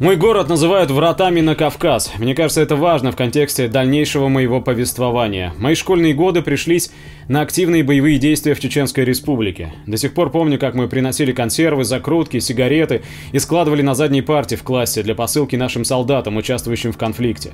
Мой город называют вратами на Кавказ. Мне кажется, это важно в контексте дальнейшего моего повествования. Мои школьные годы пришлись на активные боевые действия в Чеченской Республике. До сих пор помню, как мы приносили консервы, закрутки, сигареты и складывали на задней парте в классе для посылки нашим солдатам, участвующим в конфликте.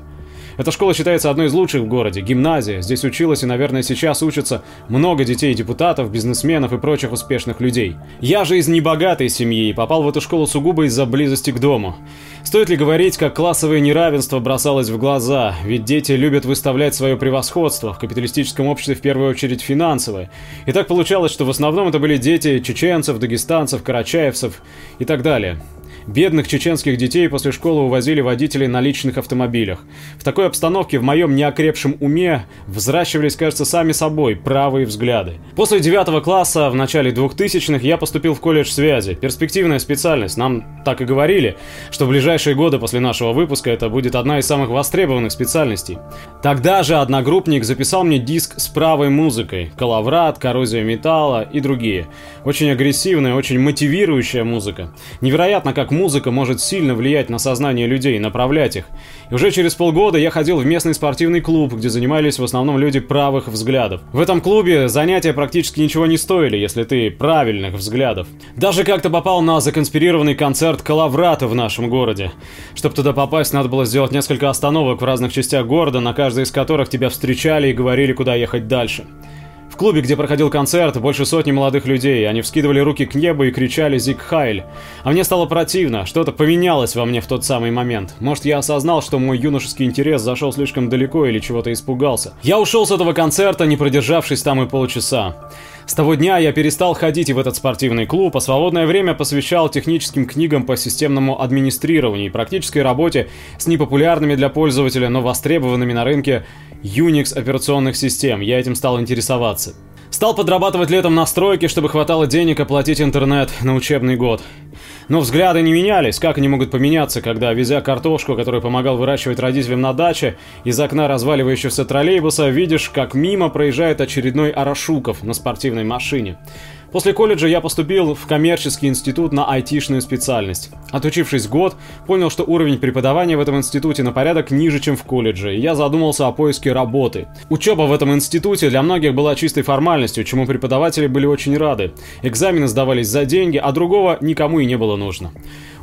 Эта школа считается одной из лучших в городе, гимназия. Здесь училась и, наверное, сейчас учатся много детей депутатов, бизнесменов и прочих успешных людей. Я же из небогатой семьи и попал в эту школу сугубо из-за близости к дому. Стоит ли говорить, как классовое неравенство бросалось в глаза, ведь дети любят выставлять свое превосходство, в капиталистическом обществе в первую очередь финансовое. И так получалось, что в основном это были дети чеченцев, дагестанцев, карачаевцев и так далее. Бедных чеченских детей после школы увозили водители на личных автомобилях. В такой обстановке в моем неокрепшем уме взращивались, кажется, сами собой правые взгляды. После девятого класса, в начале 2000-х, я поступил в колледж связи. Перспективная специальность. Нам так и говорили, что в ближайшие годы после нашего выпуска это будет одна из самых востребованных специальностей. Тогда же одногруппник записал мне диск с правой музыкой. Калаврат, коррозия металла и другие. Очень агрессивная, очень мотивирующая музыка. Невероятно, как музыка может сильно влиять на сознание людей, направлять их. И уже через полгода я ходил в местный спортивный клуб, где занимались в основном люди правых взглядов. В этом клубе занятия практически ничего не стоили, если ты правильных взглядов. Даже как-то попал на законспирированный концерт Калаврата в нашем городе. Чтобы туда попасть, надо было сделать несколько остановок в разных частях города, на каждой из которых тебя встречали и говорили, куда ехать дальше. В клубе, где проходил концерт, больше сотни молодых людей. Они вскидывали руки к небу и кричали «Зиг Хайль». А мне стало противно, что-то поменялось во мне в тот самый момент. Может, я осознал, что мой юношеский интерес зашел слишком далеко или чего-то испугался. Я ушел с этого концерта, не продержавшись там и полчаса. С того дня я перестал ходить в этот спортивный клуб, а свободное время посвящал техническим книгам по системному администрированию и практической работе с непопулярными для пользователя, но востребованными на рынке Unix операционных систем. Я этим стал интересоваться. Стал подрабатывать летом на стройке, чтобы хватало денег оплатить интернет на учебный год. Но взгляды не менялись. Как они могут поменяться, когда, везя картошку, которую помогал выращивать родителям на даче, из окна разваливающегося троллейбуса видишь, как мимо проезжает очередной Арашуков на спортивной машине. После колледжа я поступил в коммерческий институт на айтишную специальность. Отучившись год, понял, что уровень преподавания в этом институте на порядок ниже, чем в колледже, и я задумался о поиске работы. Учеба в этом институте для многих была чистой формальностью, чему преподаватели были очень рады. Экзамены сдавались за деньги, а другого никому и не было нужно.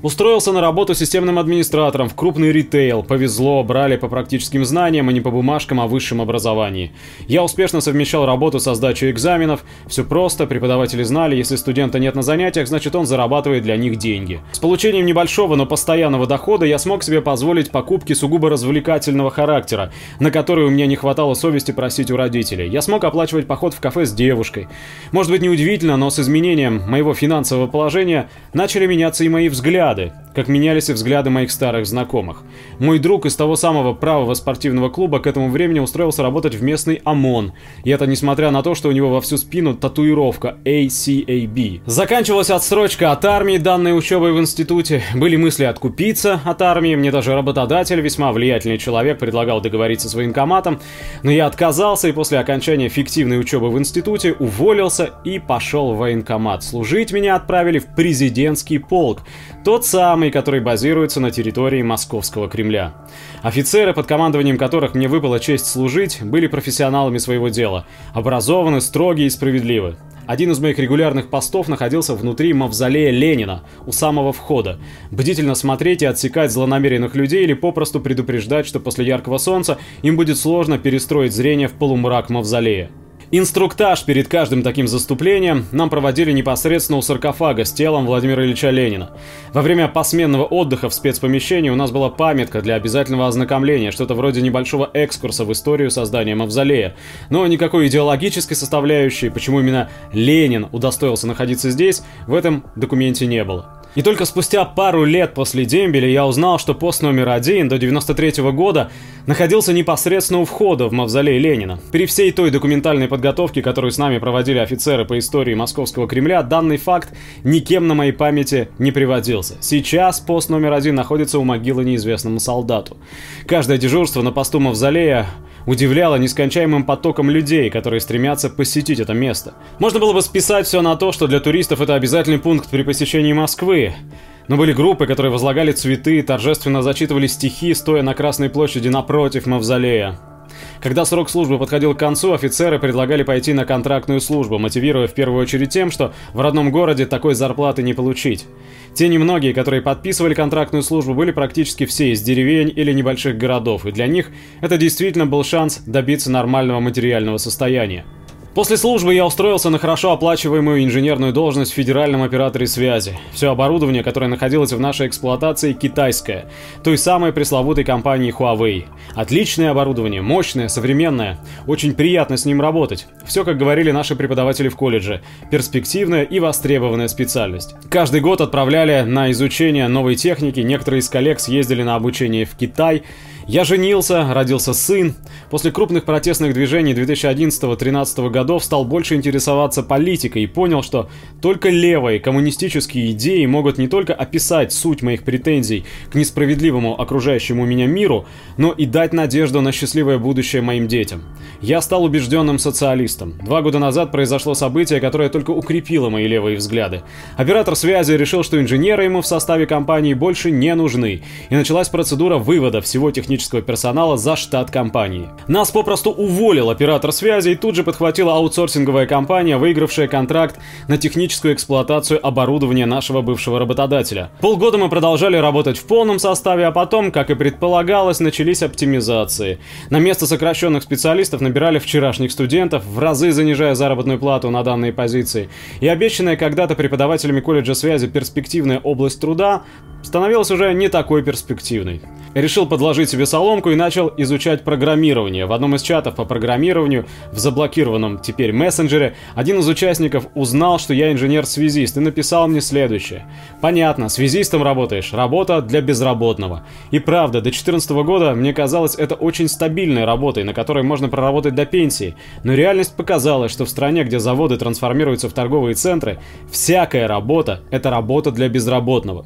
Устроился на работу системным администратором в крупный ритейл. Повезло, брали по практическим знаниям, а не по бумажкам о высшем образовании. Я успешно совмещал работу со сдачей экзаменов. Все просто, преподаватели знали, если студента нет на занятиях, значит он зарабатывает для них деньги. С получением небольшого, но постоянного дохода я смог себе позволить покупки сугубо развлекательного характера, на которые у меня не хватало совести просить у родителей. Я смог оплачивать поход в кафе с девушкой. Может быть неудивительно, но с изменением моего финансового положения начали меняться и мои взгляды взгляды, как менялись и взгляды моих старых знакомых. Мой друг из того самого правого спортивного клуба к этому времени устроился работать в местный ОМОН, и это несмотря на то, что у него во всю спину татуировка ACAB. Заканчивалась отсрочка от армии, данной учебой в институте, были мысли откупиться от армии, мне даже работодатель, весьма влиятельный человек, предлагал договориться с военкоматом, но я отказался и после окончания фиктивной учебы в институте уволился и пошел в военкомат. Служить меня отправили в президентский полк, тот самый, который базируется на территории Московского Кремля. Офицеры, под командованием которых мне выпала честь служить, были профессионалами своего дела, образованы, строгие и справедливы. Один из моих регулярных постов находился внутри мавзолея Ленина, у самого входа. Бдительно смотреть и отсекать злонамеренных людей или попросту предупреждать, что после яркого солнца им будет сложно перестроить зрение в полумрак мавзолея. Инструктаж перед каждым таким заступлением нам проводили непосредственно у саркофага с телом Владимира Ильича Ленина. Во время посменного отдыха в спецпомещении у нас была памятка для обязательного ознакомления, что-то вроде небольшого экскурса в историю создания мавзолея. Но никакой идеологической составляющей, почему именно Ленин удостоился находиться здесь, в этом документе не было. И только спустя пару лет после дембеля я узнал, что пост номер один до 93 -го года находился непосредственно у входа в мавзолей Ленина. При всей той документальной подготовке, которую с нами проводили офицеры по истории Московского Кремля, данный факт никем на моей памяти не приводился. Сейчас пост номер один находится у могилы неизвестному солдату. Каждое дежурство на посту мавзолея удивляло нескончаемым потоком людей, которые стремятся посетить это место. Можно было бы списать все на то, что для туристов это обязательный пункт при посещении Москвы. Но были группы, которые возлагали цветы, торжественно зачитывали стихи, стоя на Красной площади напротив мавзолея. Когда срок службы подходил к концу, офицеры предлагали пойти на контрактную службу, мотивируя в первую очередь тем, что в родном городе такой зарплаты не получить. Те немногие, которые подписывали контрактную службу, были практически все из деревень или небольших городов, и для них это действительно был шанс добиться нормального материального состояния. После службы я устроился на хорошо оплачиваемую инженерную должность в федеральном операторе связи. Все оборудование, которое находилось в нашей эксплуатации, китайское. Той самой пресловутой компании Huawei. Отличное оборудование, мощное, современное. Очень приятно с ним работать. Все, как говорили наши преподаватели в колледже. Перспективная и востребованная специальность. Каждый год отправляли на изучение новой техники. Некоторые из коллег съездили на обучение в Китай. Я женился, родился сын. После крупных протестных движений 2011-2013 годов стал больше интересоваться политикой и понял, что только левые коммунистические идеи могут не только описать суть моих претензий к несправедливому окружающему меня миру, но и дать надежду на счастливое будущее моим детям. Я стал убежденным социалистом. Два года назад произошло событие, которое только укрепило мои левые взгляды. Оператор связи решил, что инженеры ему в составе компании больше не нужны, и началась процедура вывода всего технического технического персонала за штат компании. Нас попросту уволил оператор связи и тут же подхватила аутсорсинговая компания, выигравшая контракт на техническую эксплуатацию оборудования нашего бывшего работодателя. Полгода мы продолжали работать в полном составе, а потом, как и предполагалось, начались оптимизации. На место сокращенных специалистов набирали вчерашних студентов, в разы занижая заработную плату на данные позиции. И обещанная когда-то преподавателями колледжа связи перспективная область труда становилась уже не такой перспективной. Решил подложить себе соломку и начал изучать программирование. В одном из чатов по программированию, в заблокированном теперь мессенджере, один из участников узнал, что я инженер-связист и написал мне следующее. Понятно, связистом работаешь, работа для безработного. И правда, до 2014 года мне казалось это очень стабильной работой, на которой можно проработать до пенсии. Но реальность показала, что в стране, где заводы трансформируются в торговые центры, всякая работа – это работа для безработного.